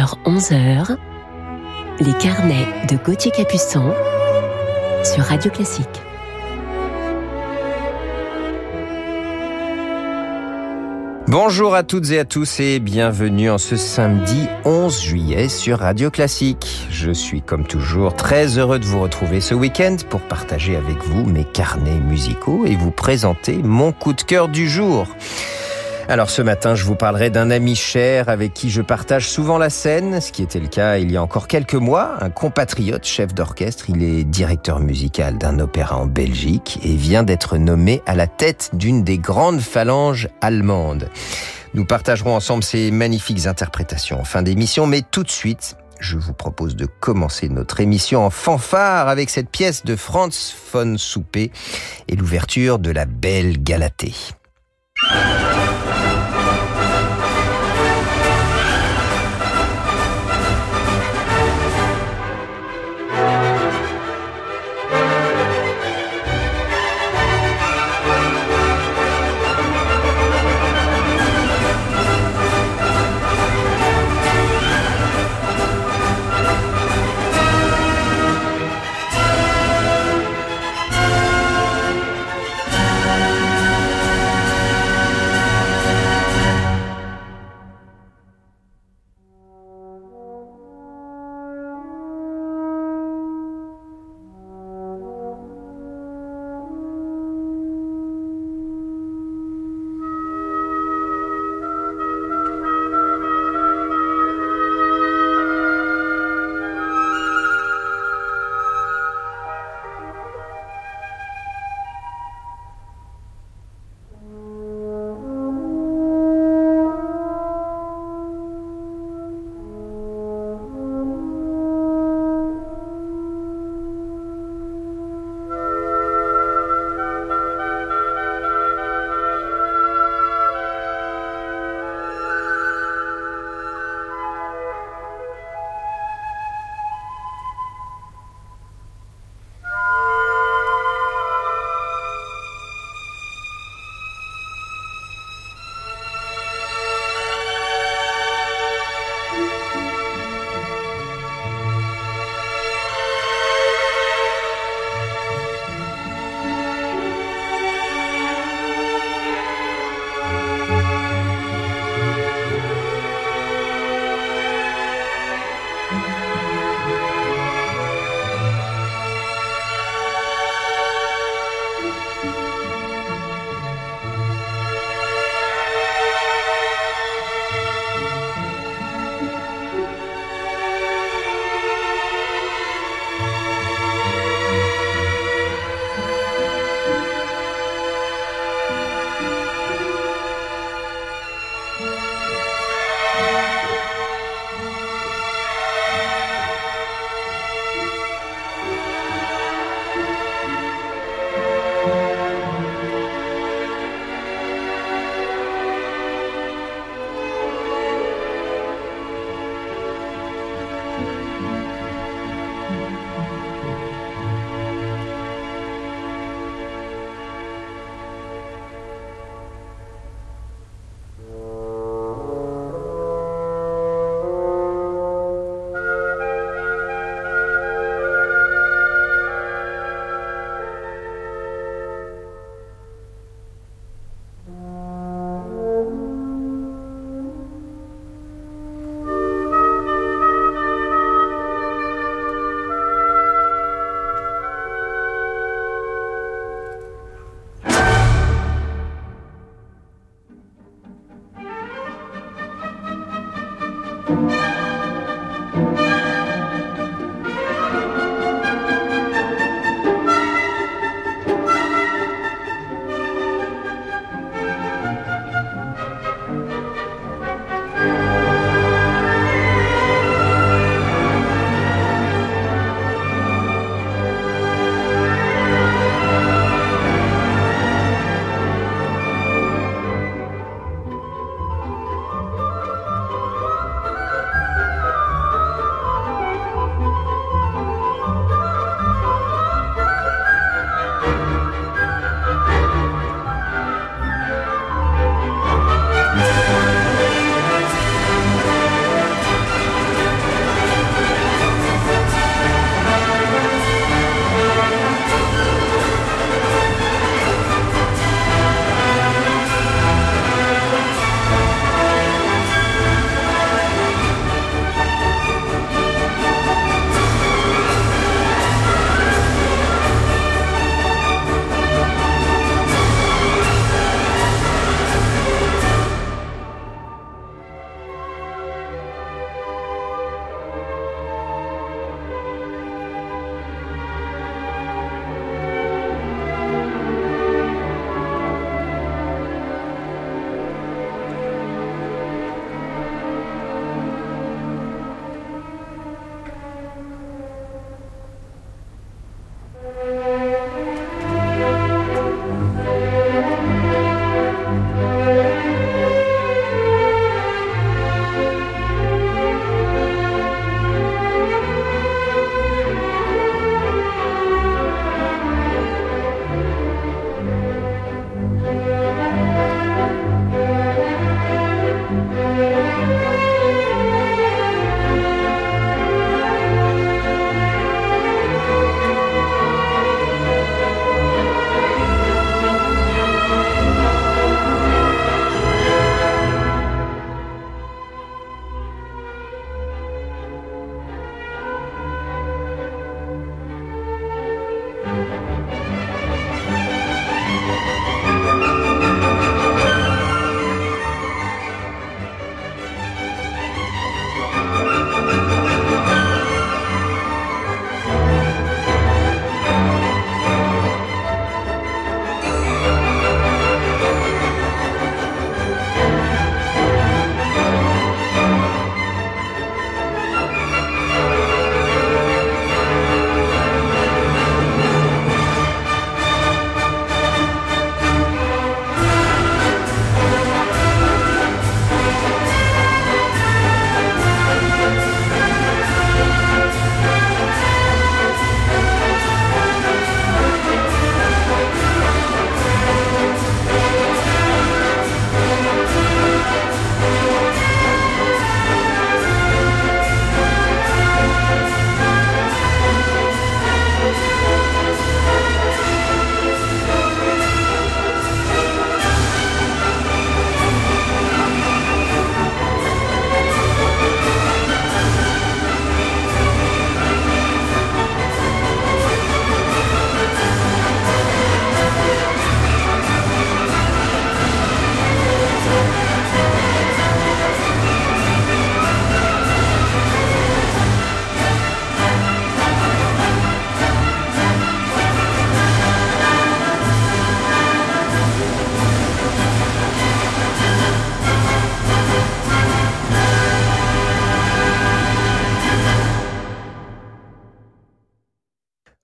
10h, 11h, les carnets de Gauthier Capuçon sur Radio Classique. Bonjour à toutes et à tous et bienvenue en ce samedi 11 juillet sur Radio Classique. Je suis comme toujours très heureux de vous retrouver ce week-end pour partager avec vous mes carnets musicaux et vous présenter mon coup de cœur du jour. Alors ce matin, je vous parlerai d'un ami cher avec qui je partage souvent la scène, ce qui était le cas il y a encore quelques mois, un compatriote chef d'orchestre, il est directeur musical d'un opéra en Belgique et vient d'être nommé à la tête d'une des grandes phalanges allemandes. Nous partagerons ensemble ces magnifiques interprétations en fin d'émission, mais tout de suite, je vous propose de commencer notre émission en fanfare avec cette pièce de Franz von Souper et l'ouverture de la Belle Galatée.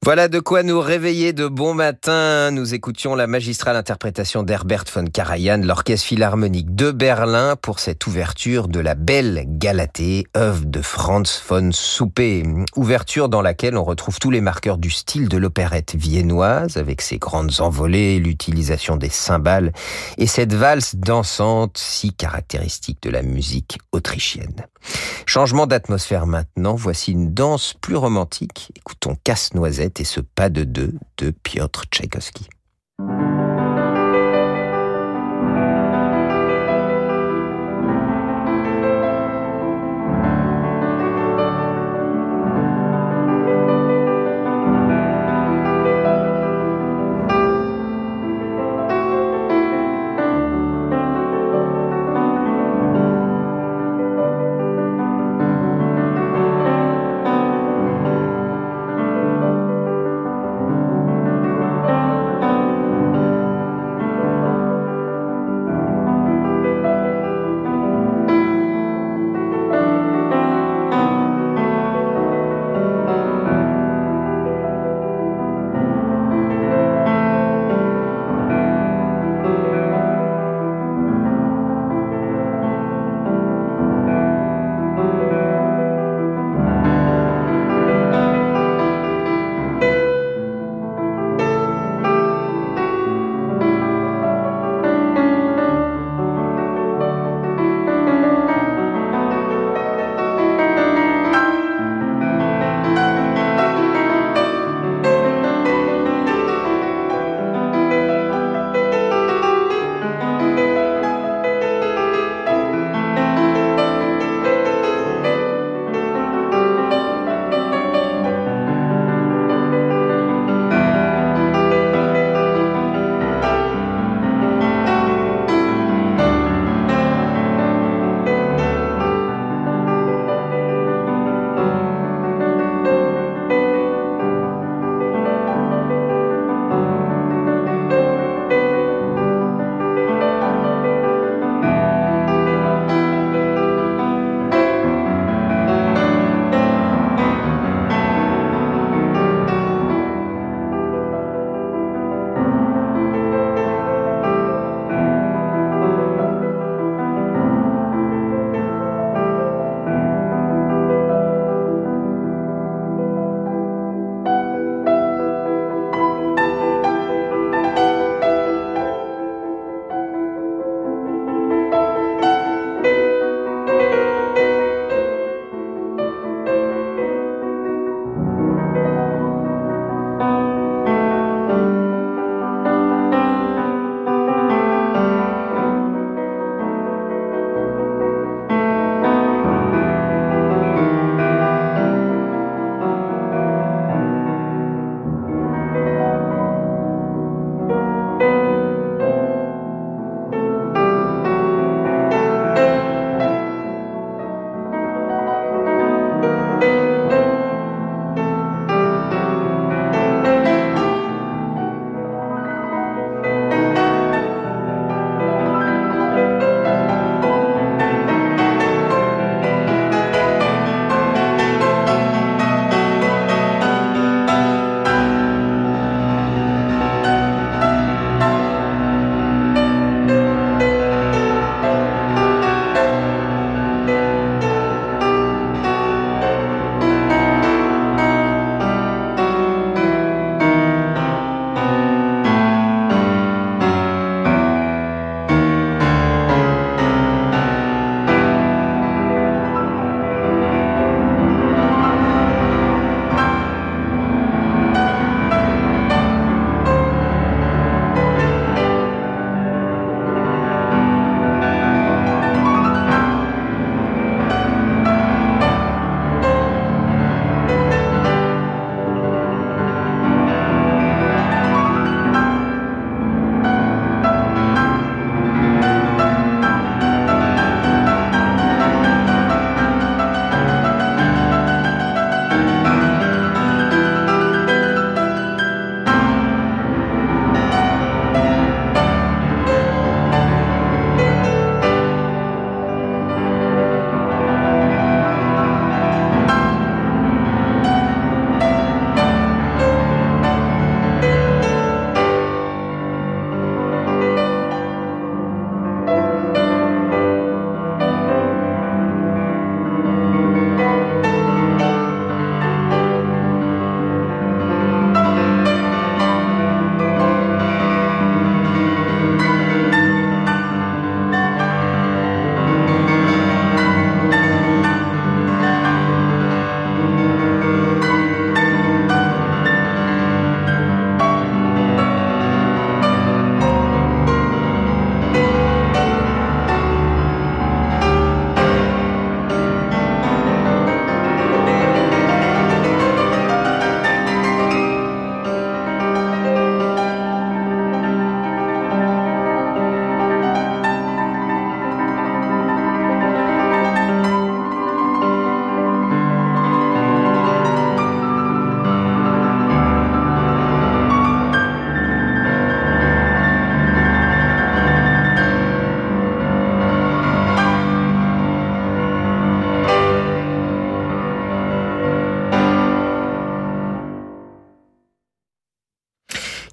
Voilà de quoi nous réveiller de bon matin. Nous écoutions la magistrale interprétation d'Herbert von Karajan, l'Orchestre Philharmonique de Berlin, pour cette ouverture de la Belle Galatée, œuvre de Franz von Soupe. Ouverture dans laquelle on retrouve tous les marqueurs du style de l'opérette viennoise, avec ses grandes envolées, l'utilisation des cymbales et cette valse dansante si caractéristique de la musique autrichienne. Changement d'atmosphère maintenant, voici une danse plus romantique. Écoutons Casse-Noisette et ce pas de deux de Piotr Tchaïkovski.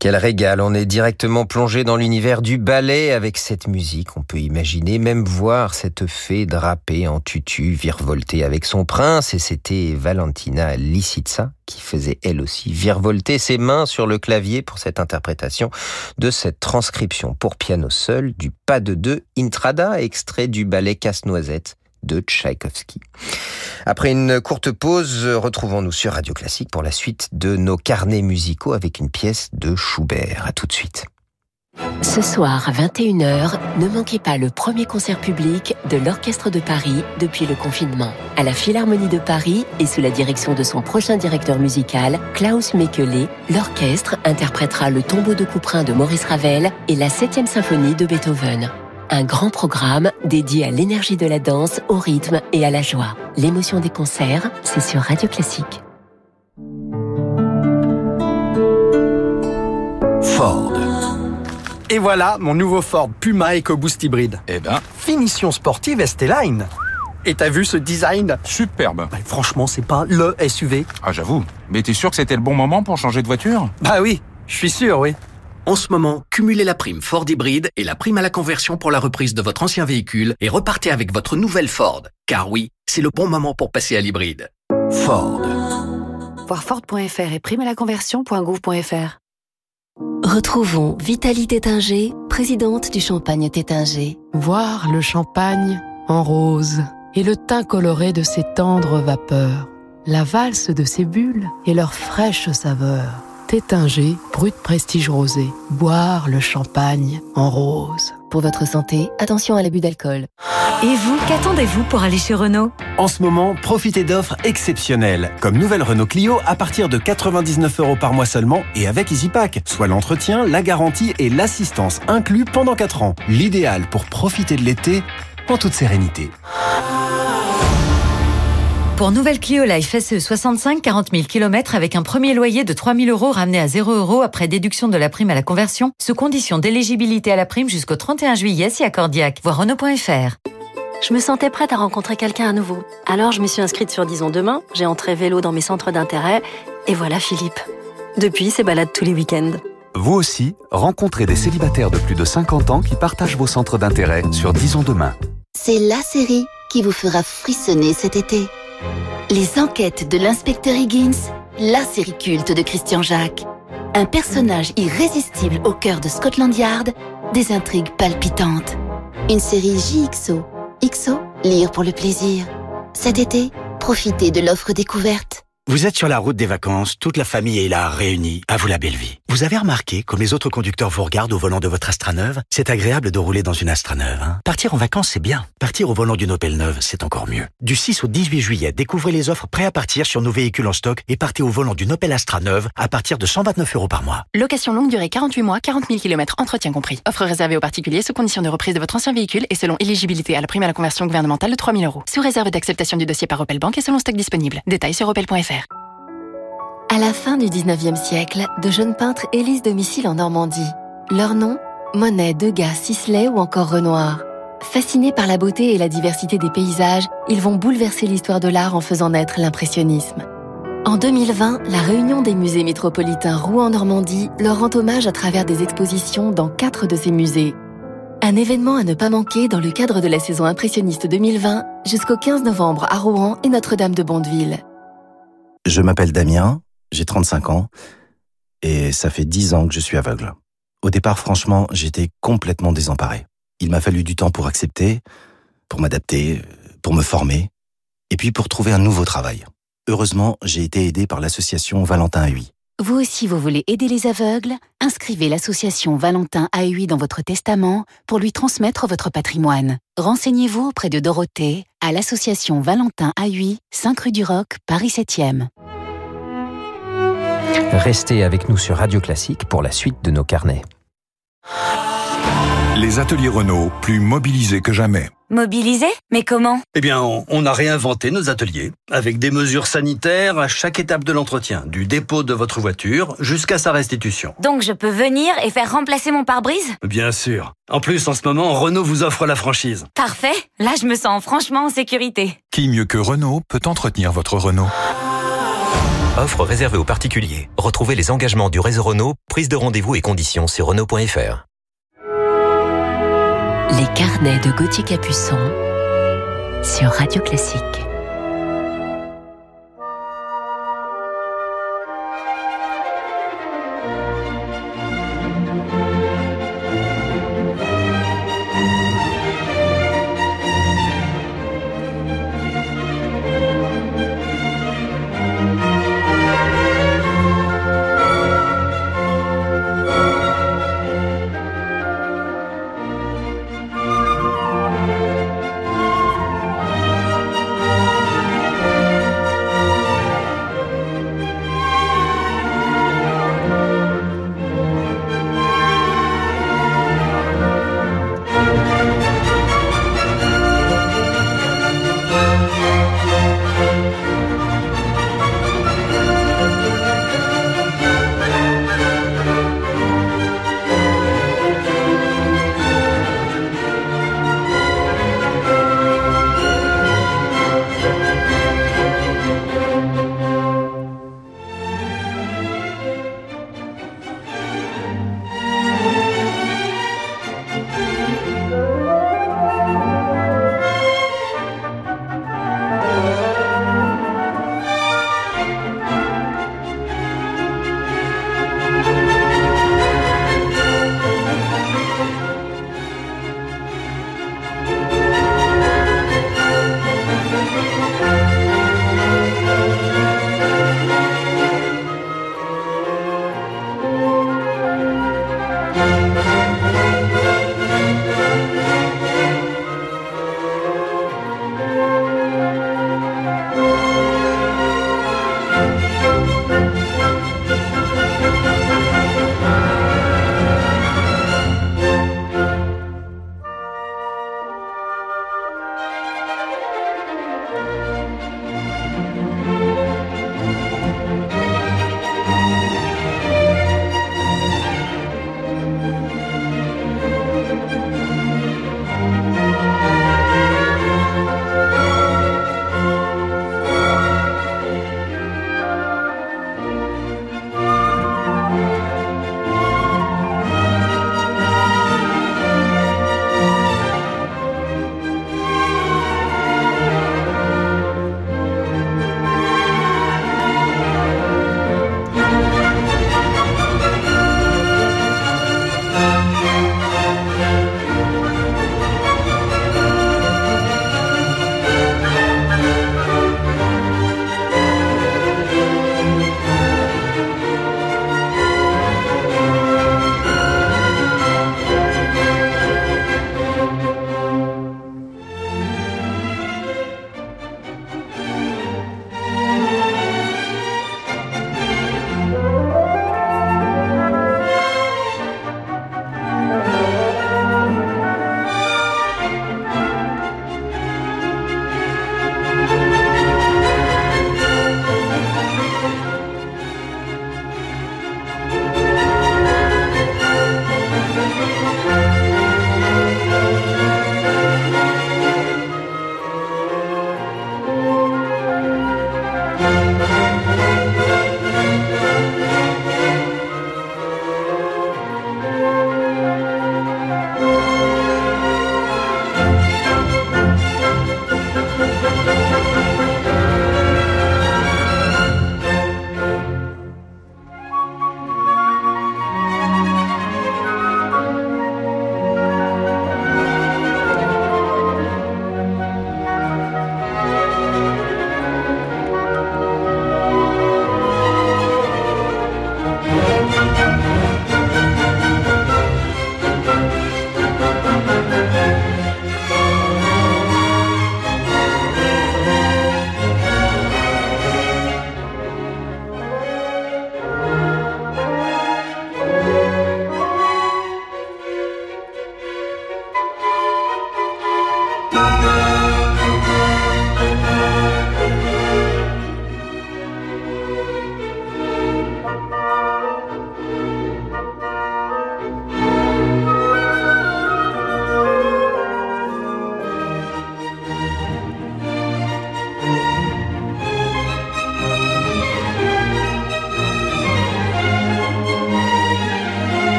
Quel régal, on est directement plongé dans l'univers du ballet avec cette musique. On peut imaginer, même voir cette fée drapée en tutu virevolter avec son prince et c'était Valentina Lisitsa qui faisait elle aussi virevolter ses mains sur le clavier pour cette interprétation de cette transcription pour piano seul du pas de deux Intrada, extrait du ballet Casse-Noisette de Tchaïkovski. Après une courte pause, retrouvons-nous sur Radio Classique pour la suite de nos carnets musicaux avec une pièce de Schubert. À tout de suite. Ce soir à 21h, ne manquez pas le premier concert public de l'Orchestre de Paris depuis le confinement. À la Philharmonie de Paris et sous la direction de son prochain directeur musical, Klaus Mekele, l'orchestre interprétera le tombeau de Couperin de Maurice Ravel et la 7e symphonie de Beethoven. Un grand programme dédié à l'énergie de la danse, au rythme et à la joie. L'émotion des concerts, c'est sur Radio Classique. Ford. Et voilà mon nouveau Ford Puma EcoBoost hybride. Eh ben, Finition sportive ST-Line. Et t'as vu ce design? Superbe. Bah, Franchement, c'est pas le SUV. Ah, j'avoue. Mais t'es sûr que c'était le bon moment pour changer de voiture? Bah oui, je suis sûr, oui. En ce moment, cumulez la prime Ford hybride et la prime à la conversion pour la reprise de votre ancien véhicule et repartez avec votre nouvelle Ford. Car oui, c'est le bon moment pour passer à l'hybride. Ford. Voir Ford.fr et prime à la conversion.gouv.fr. Retrouvons Vitalie Tétinger, présidente du Champagne Tétinger. Voir le champagne en rose et le teint coloré de ses tendres vapeurs, la valse de ses bulles et leur fraîche saveur. Tétinger, brut prestige rosé. Boire le champagne en rose. Pour votre santé, attention à l'abus d'alcool. Et vous, qu'attendez-vous pour aller chez Renault? En ce moment, profitez d'offres exceptionnelles, comme nouvelle Renault Clio à partir de 99 euros par mois seulement et avec EasyPack, soit l'entretien, la garantie et l'assistance inclus pendant 4 ans. L'idéal pour profiter de l'été en toute sérénité. Pour nouvelle Clio Life SE 65, 40 000 km avec un premier loyer de 3 000 euros ramené à 0 euros après déduction de la prime à la conversion, sous condition d'éligibilité à la prime jusqu'au 31 juillet si accordiaque. Voir Renault.fr. Je me sentais prête à rencontrer quelqu'un à nouveau. Alors je me suis inscrite sur Disons Demain, j'ai entré vélo dans mes centres d'intérêt, et voilà Philippe. Depuis, c'est balade tous les week-ends. Vous aussi, rencontrez des célibataires de plus de 50 ans qui partagent vos centres d'intérêt sur Disons Demain. C'est la série qui vous fera frissonner cet été. Les enquêtes de l'inspecteur Higgins, la série culte de Christian Jacques. Un personnage irrésistible au cœur de Scotland Yard, des intrigues palpitantes. Une série JXO. XO, lire pour le plaisir. Cet été, profitez de l'offre découverte. Vous êtes sur la route des vacances, toute la famille est là, réunie, à vous la belle vie. Vous avez remarqué, comme les autres conducteurs vous regardent au volant de votre Astra neuve, c'est agréable de rouler dans une Astra neuve. Hein Partir en vacances, c'est bien. Partir au volant d'une Opel neuve, c'est encore mieux. Du 6 au 18 juillet, découvrez les offres prêts à partir sur nos véhicules en stock et partez au volant d'une Opel Astra neuve à partir de 129 euros par mois. Location longue durée 48 mois, 40 000 km, entretien compris. Offre réservée aux particuliers sous condition de reprise de votre ancien véhicule et selon éligibilité à la prime à la conversion gouvernementale de 3 000 euros. Sous réserve d'acceptation du dossier par Opel Bank et selon stock disponible. Détails sur opel.fr. À la fin du 19e siècle, de jeunes peintres élisent domicile en Normandie. Leur nom Monet, Degas, Sisley ou encore Renoir. Fascinés par la beauté et la diversité des paysages, ils vont bouleverser l'histoire de l'art en faisant naître l'impressionnisme. En 2020, la réunion des musées métropolitains Rouen-Normandie leur rend hommage à travers des expositions dans quatre de ces musées. Un événement à ne pas manquer dans le cadre de la saison impressionniste 2020 jusqu'au 15 novembre à Rouen et Notre-Dame de Bondeville. Je m'appelle Damien, j'ai 35 ans et ça fait 10 ans que je suis aveugle. Au départ, franchement, j'étais complètement désemparé. Il m'a fallu du temps pour accepter, pour m'adapter, pour me former, et puis pour trouver un nouveau travail. Heureusement, j'ai été aidé par l'association Valentin AUI. Vous aussi, vous voulez aider les aveugles? Inscrivez l'association Valentin AUI dans votre testament pour lui transmettre votre patrimoine. Renseignez-vous auprès de Dorothée à l'association Valentin AUI, 5 rue du Roc, Paris 7e. Restez avec nous sur Radio Classique pour la suite de nos carnets. Les ateliers Renault, plus mobilisés que jamais. Mobilisés Mais comment? Eh bien, on, on, a réinventé nos ateliers, avec des mesures sanitaires à chaque étape de l'entretien, du dépôt de votre voiture jusqu'à sa restitution. Donc je peux venir et faire remplacer mon pare-brise? Bien sûr. En plus, en ce moment, Renault vous offre la franchise. Parfait. Là, je me sens franchement en sécurité. Qui mieux que Renault peut entretenir votre Renault? Offre réservée aux particuliers. Retrouvez les engagements du réseau Renault, prise de rendez-vous et conditions sur Renault.fr. Les carnets de Gauthier Capuçon sur Radio Classique.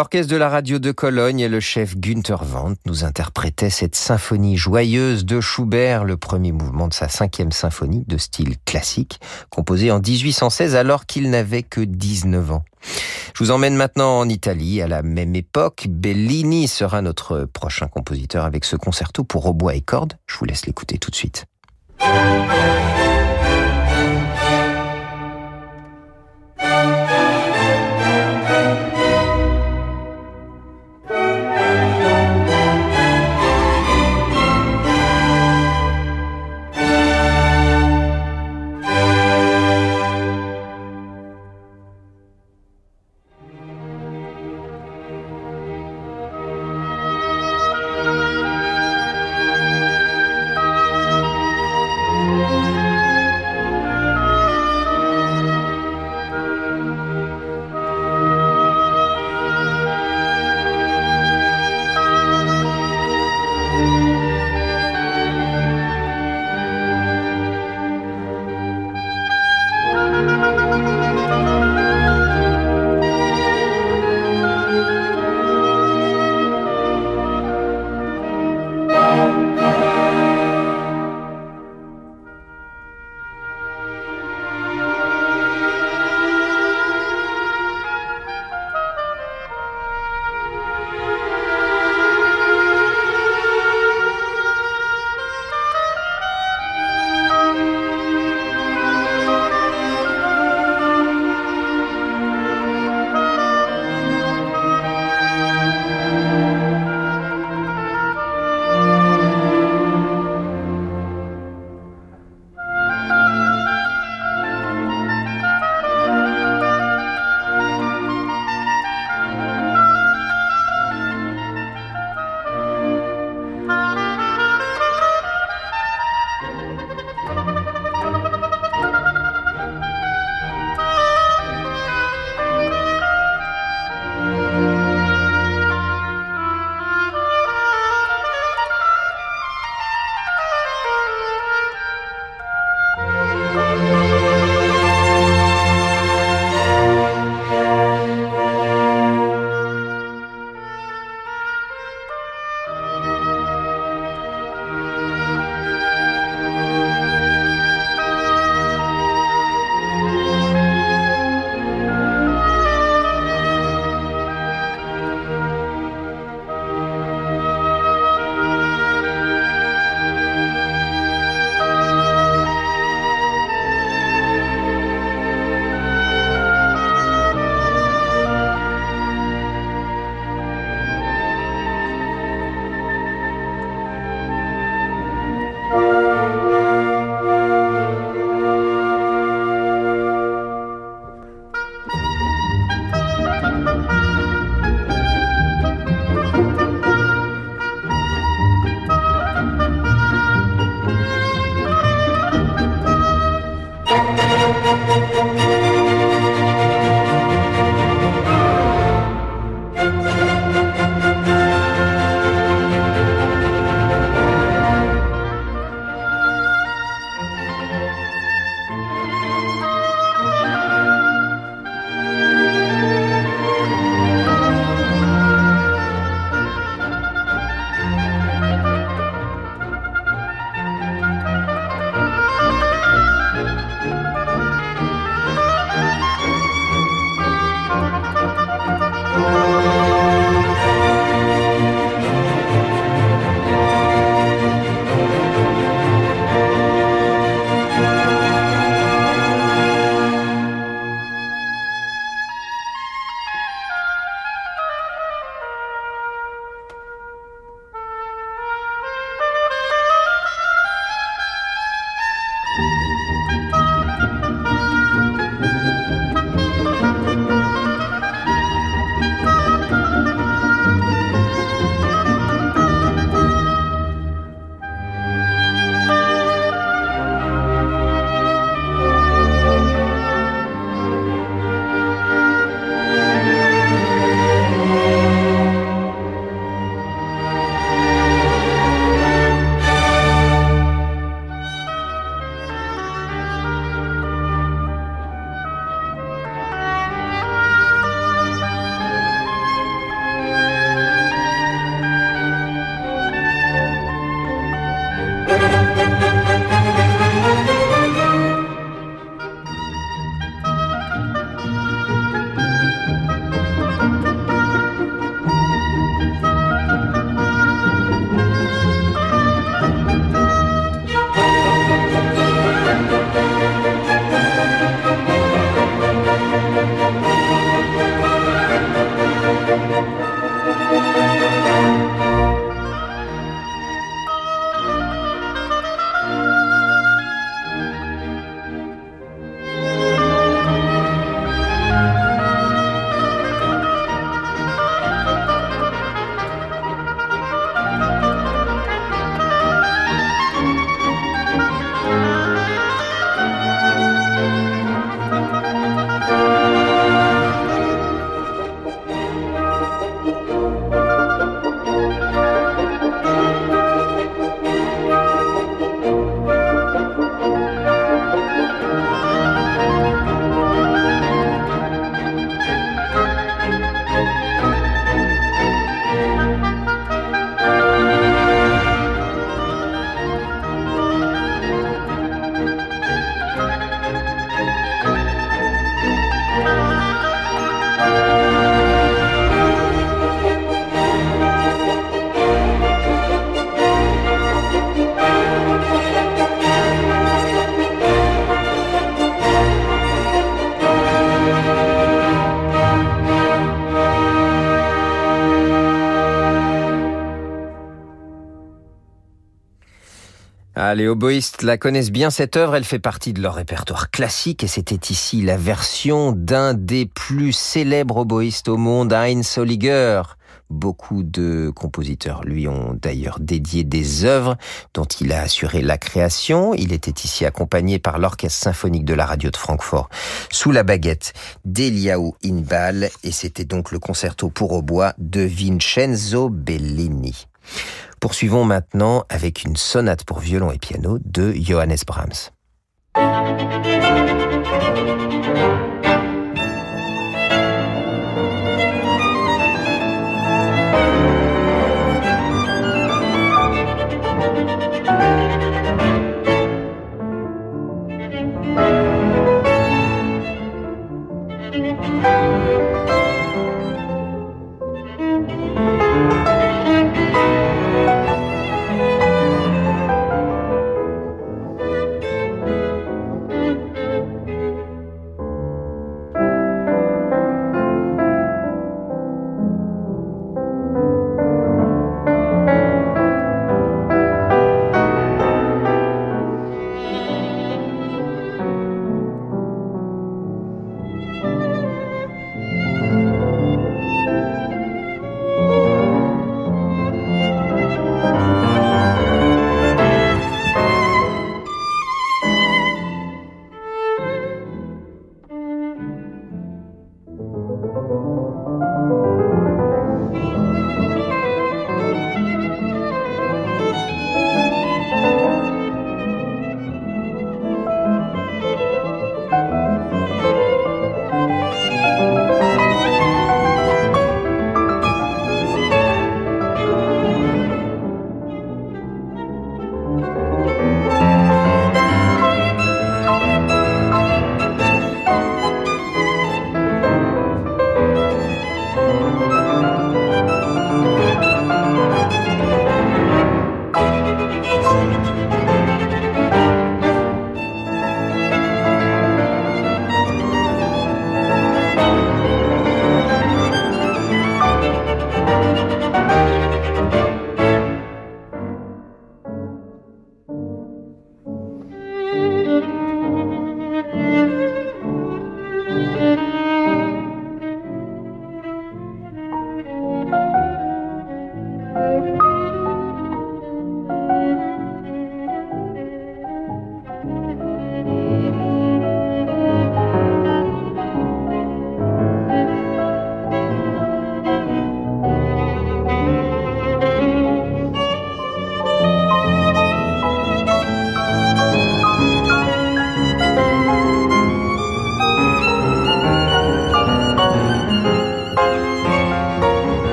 L'orchestre de la radio de Cologne et le chef Günther Wandt nous interprétaient cette symphonie joyeuse de Schubert, le premier mouvement de sa cinquième symphonie de style classique, composée en 1816 alors qu'il n'avait que 19 ans. Je vous emmène maintenant en Italie. À la même époque, Bellini sera notre prochain compositeur avec ce concerto pour hautbois et cordes. Je vous laisse l'écouter tout de suite. Música les oboïstes la connaissent bien cette œuvre, elle fait partie de leur répertoire classique et c'était ici la version d'un des plus célèbres oboïstes au monde, Heinz Holliger. Beaucoup de compositeurs lui ont d'ailleurs dédié des œuvres dont il a assuré la création. Il était ici accompagné par l'Orchestre symphonique de la radio de Francfort sous la baguette d'Eliaou Inbal et c'était donc le concerto pour hautbois de Vincenzo Bellini. Poursuivons maintenant avec une sonate pour violon et piano de Johannes Brahms.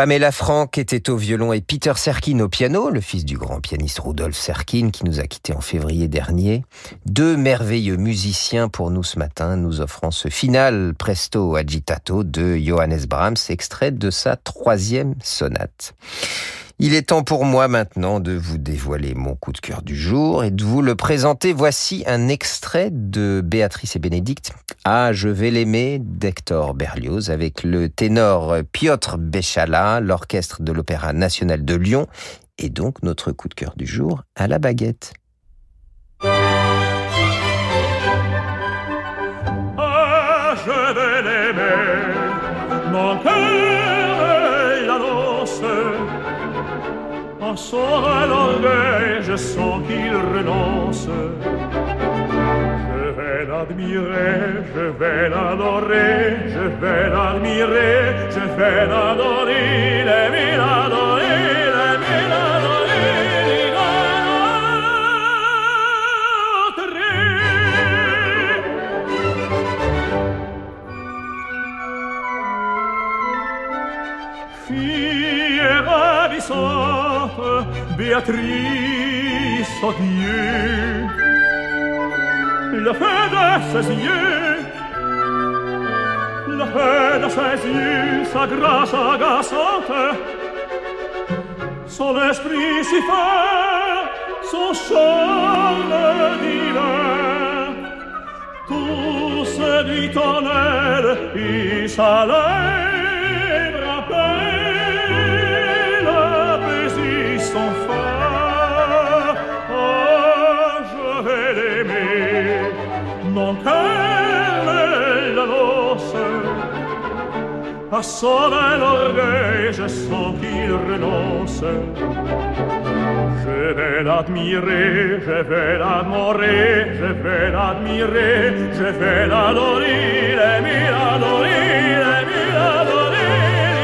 Pamela Frank était au violon et Peter Serkin au piano, le fils du grand pianiste Rudolf Serkin qui nous a quittés en février dernier. Deux merveilleux musiciens pour nous ce matin, nous offrant ce final presto agitato de Johannes Brahms, extrait de sa troisième sonate. Il est temps pour moi maintenant de vous dévoiler mon coup de cœur du jour et de vous le présenter. Voici un extrait de Béatrice et Bénédicte. Ah, je vais l'aimer d'Hector Berlioz avec le ténor Piotr Béchala, l'orchestre de l'Opéra national de Lyon et donc notre coup de cœur du jour à la baguette. En son l'orgueil, je sens qu'il renonce. Je vais l'admirer, je vais l'adorer, je vais l'admirer, je vais l'adorer, l'aimer, l'adorer, l'aimer, Béatrice, oh Dieu, le feu de ses yeux, le feu de ses yeux, sa grâce agaçante, son esprit si fort, son charme divin, tout séduit en elle, et sa Je sens qu'il. Je vais l'admirer, je vais l'amorer, je vais l'admirer, je vais l'adorer, l'adorer, l'adorer,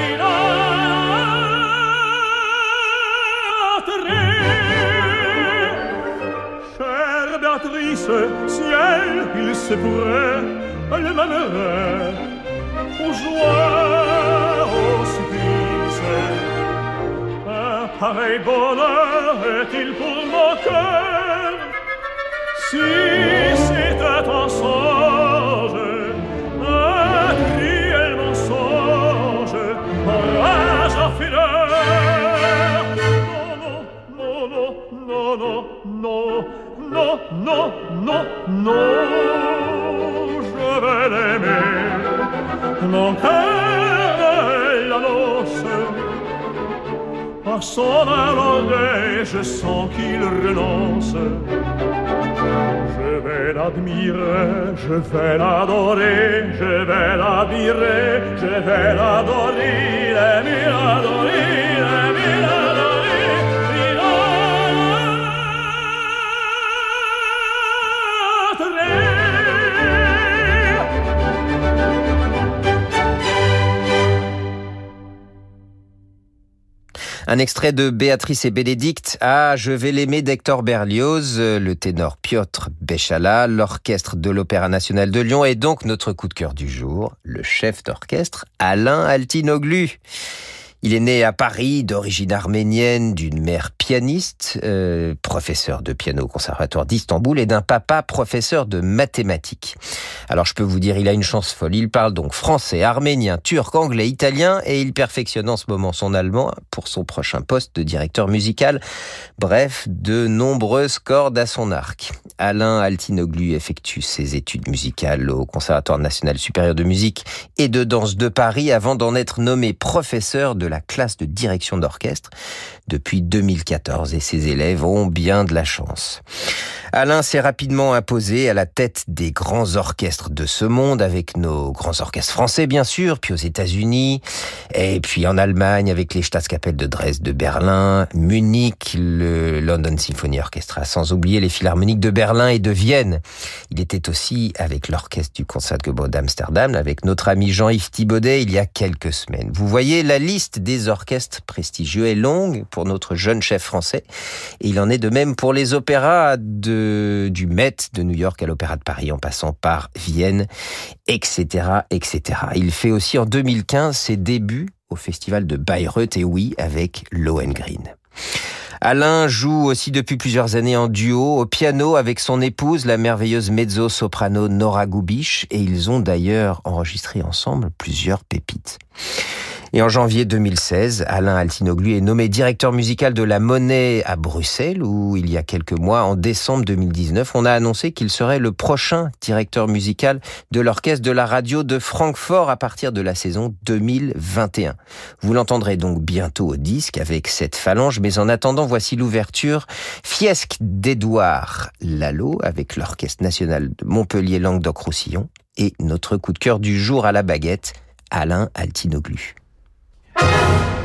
l'idolâtrer. Chère Béatrice, ciel, il se pourrait, le m'aimerait, aux pareil bonheur est-il pour mon cœur Si c'était un songe, un cruel mensonge, un rage en fureur Non, non, non, non, non, non, non, non, non, je vais l'aimer, mon à son orgueil, je sens qu'il renonce. Je vais l'admirer, je vais l'adorer, je vais l'admirer, je vais l'adorer, l'aimer, l'adorer, Un extrait de Béatrice et Bénédicte. Ah, je vais l'aimer d'Hector Berlioz, le ténor Piotr Béchala, l'orchestre de l'Opéra national de Lyon et donc notre coup de cœur du jour, le chef d'orchestre Alain Altinoglu. Il est né à Paris, d'origine arménienne, d'une mère pianiste, euh, professeur de piano au conservatoire d'Istanbul, et d'un papa professeur de mathématiques. Alors je peux vous dire, il a une chance folle. Il parle donc français, arménien, turc, anglais, italien, et il perfectionne en ce moment son allemand pour son prochain poste de directeur musical. Bref, de nombreuses cordes à son arc. Alain Altinoglu effectue ses études musicales au Conservatoire national supérieur de musique et de danse de Paris avant d'en être nommé professeur de la classe de direction d'orchestre depuis 2014 et ses élèves ont bien de la chance. Alain s'est rapidement imposé à la tête des grands orchestres de ce monde avec nos grands orchestres français bien sûr, puis aux États-Unis et puis en Allemagne avec les Staatskapelle de Dresde, de Berlin, Munich, le London Symphony Orchestra, sans oublier les philharmoniques de Berlin et de Vienne. Il était aussi avec l'orchestre du Concertgebouw d'Amsterdam avec notre ami Jean-Yves Thibaudet il y a quelques semaines. Vous voyez, la liste des orchestres prestigieux est longue pour notre jeune chef français et il en est de même pour les opéras du Met de New York à l'Opéra de Paris en passant par Vienne, etc., etc. Il fait aussi en 2015 ses débuts au festival de Bayreuth et oui, avec Lohengrin. Alain joue aussi depuis plusieurs années en duo au piano avec son épouse, la merveilleuse mezzo-soprano Nora Gubisch, et ils ont d'ailleurs enregistré ensemble plusieurs pépites. Et en janvier 2016, Alain Altinoglu est nommé directeur musical de la Monnaie à Bruxelles, où il y a quelques mois, en décembre 2019, on a annoncé qu'il serait le prochain directeur musical de l'orchestre de la radio de Francfort à partir de la saison 2021. Vous l'entendrez donc bientôt au disque avec cette phalange, mais en attendant, voici l'ouverture Fiesque d'Edouard Lalo avec l'Orchestre national de Montpellier Languedoc-Roussillon et notre coup de cœur du jour à la baguette, Alain Altinoglu. you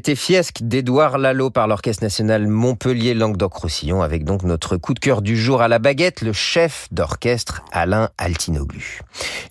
C'était Fiesque d'Édouard Lalo par l'Orchestre national Montpellier Languedoc-Roussillon avec donc notre coup de cœur du jour à la baguette, le chef d'orchestre Alain Altinoglu.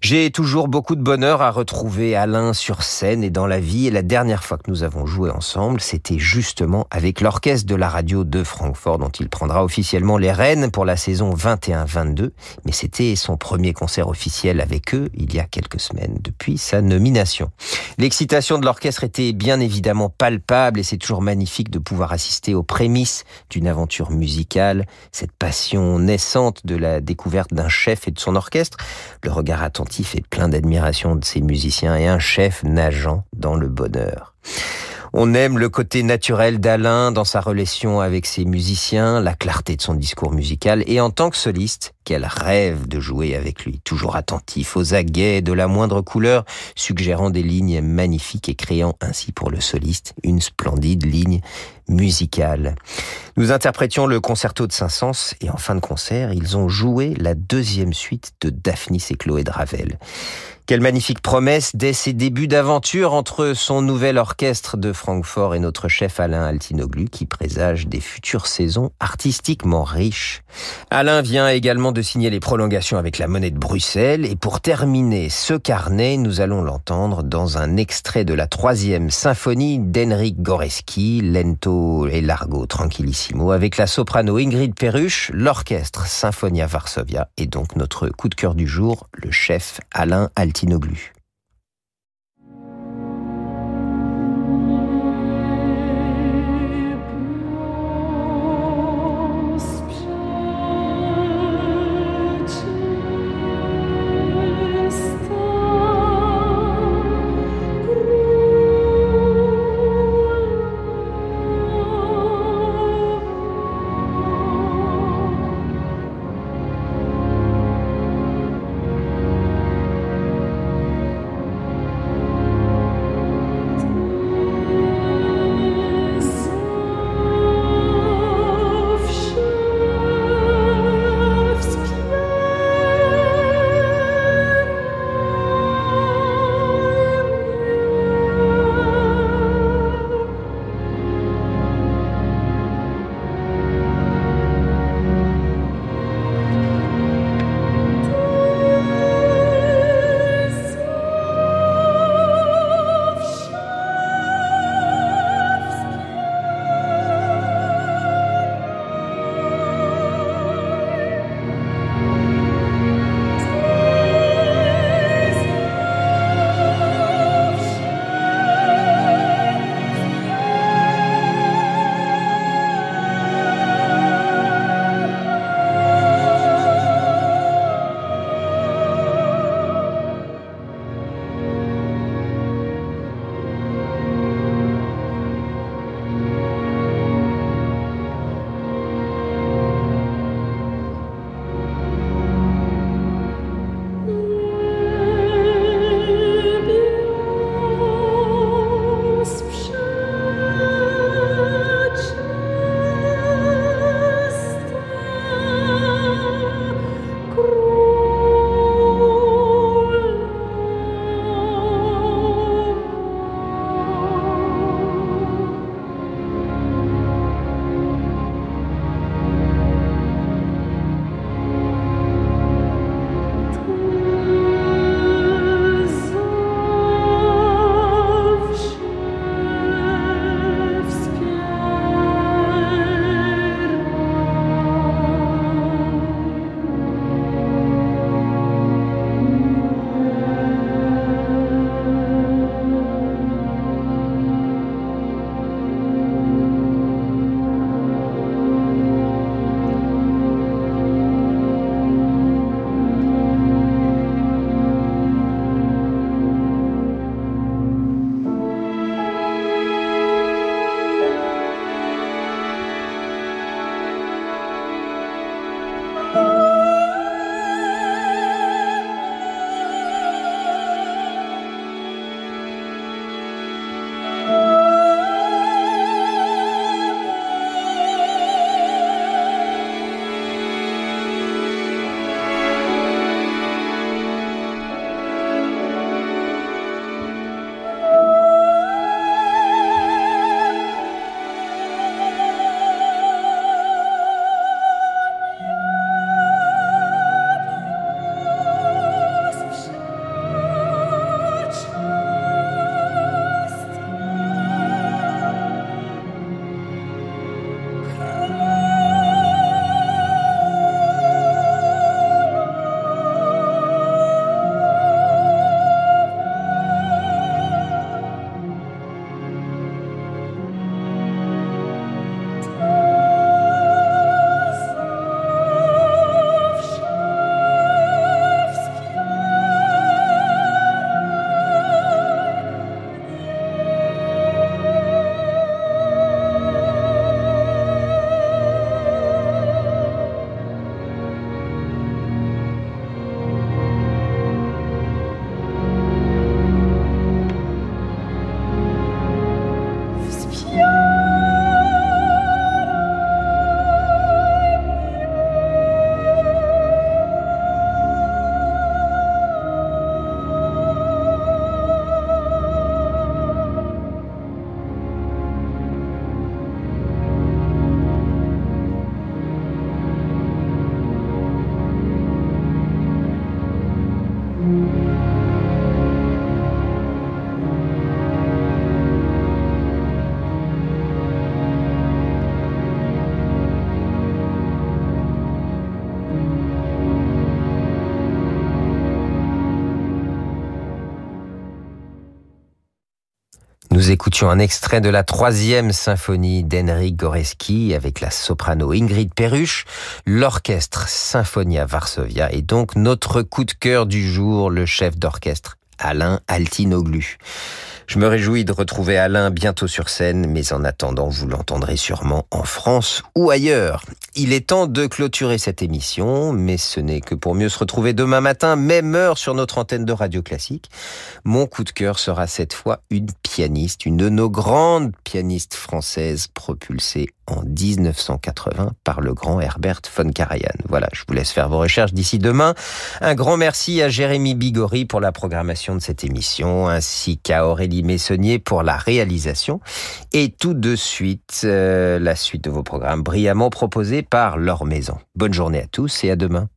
J'ai toujours beaucoup de bonheur à retrouver Alain sur scène et dans la vie et la dernière fois que nous avons joué ensemble, c'était justement avec l'orchestre de la radio de Francfort dont il prendra officiellement les rênes pour la saison 21-22, mais c'était son premier concert officiel avec eux il y a quelques semaines depuis sa nomination. L'excitation de l'orchestre était bien évidemment pas et c'est toujours magnifique de pouvoir assister aux prémices d'une aventure musicale, cette passion naissante de la découverte d'un chef et de son orchestre, le regard attentif et plein d'admiration de ses musiciens et un chef nageant dans le bonheur. On aime le côté naturel d'Alain dans sa relation avec ses musiciens, la clarté de son discours musical. Et en tant que soliste, qu'elle rêve de jouer avec lui, toujours attentif aux aguets de la moindre couleur, suggérant des lignes magnifiques et créant ainsi pour le soliste une splendide ligne musicale. Nous interprétions le concerto de Saint-Saëns et en fin de concert, ils ont joué la deuxième suite de Daphnis et Chloé de Ravel. Quelle magnifique promesse dès ses débuts d'aventure entre son nouvel orchestre de Francfort et notre chef Alain Altinoglu qui présage des futures saisons artistiquement riches. Alain vient également de signer les prolongations avec la monnaie de Bruxelles et pour terminer ce carnet, nous allons l'entendre dans un extrait de la troisième symphonie d'Henrik Goreski, Lento et Largo Tranquillissimo avec la soprano Ingrid Perruche, l'orchestre Symphonia Varsovia et donc notre coup de cœur du jour, le chef Alain Altinoglu. Écoutions un extrait de la troisième symphonie d'Henrik Goreski avec la soprano Ingrid Perruche, l'orchestre Symphonia Varsovia et donc notre coup de cœur du jour, le chef d'orchestre Alain Altinoglu. Je me réjouis de retrouver Alain bientôt sur scène, mais en attendant, vous l'entendrez sûrement en France ou ailleurs. Il est temps de clôturer cette émission, mais ce n'est que pour mieux se retrouver demain matin, même heure sur notre antenne de Radio Classique. Mon coup de cœur sera cette fois une une de nos grandes pianistes françaises propulsée en 1980 par le grand Herbert von Karajan. Voilà, je vous laisse faire vos recherches d'ici demain. Un grand merci à Jérémy Bigori pour la programmation de cette émission, ainsi qu'à Aurélie Messonnier pour la réalisation. Et tout de suite, euh, la suite de vos programmes brillamment proposés par leur maison. Bonne journée à tous et à demain.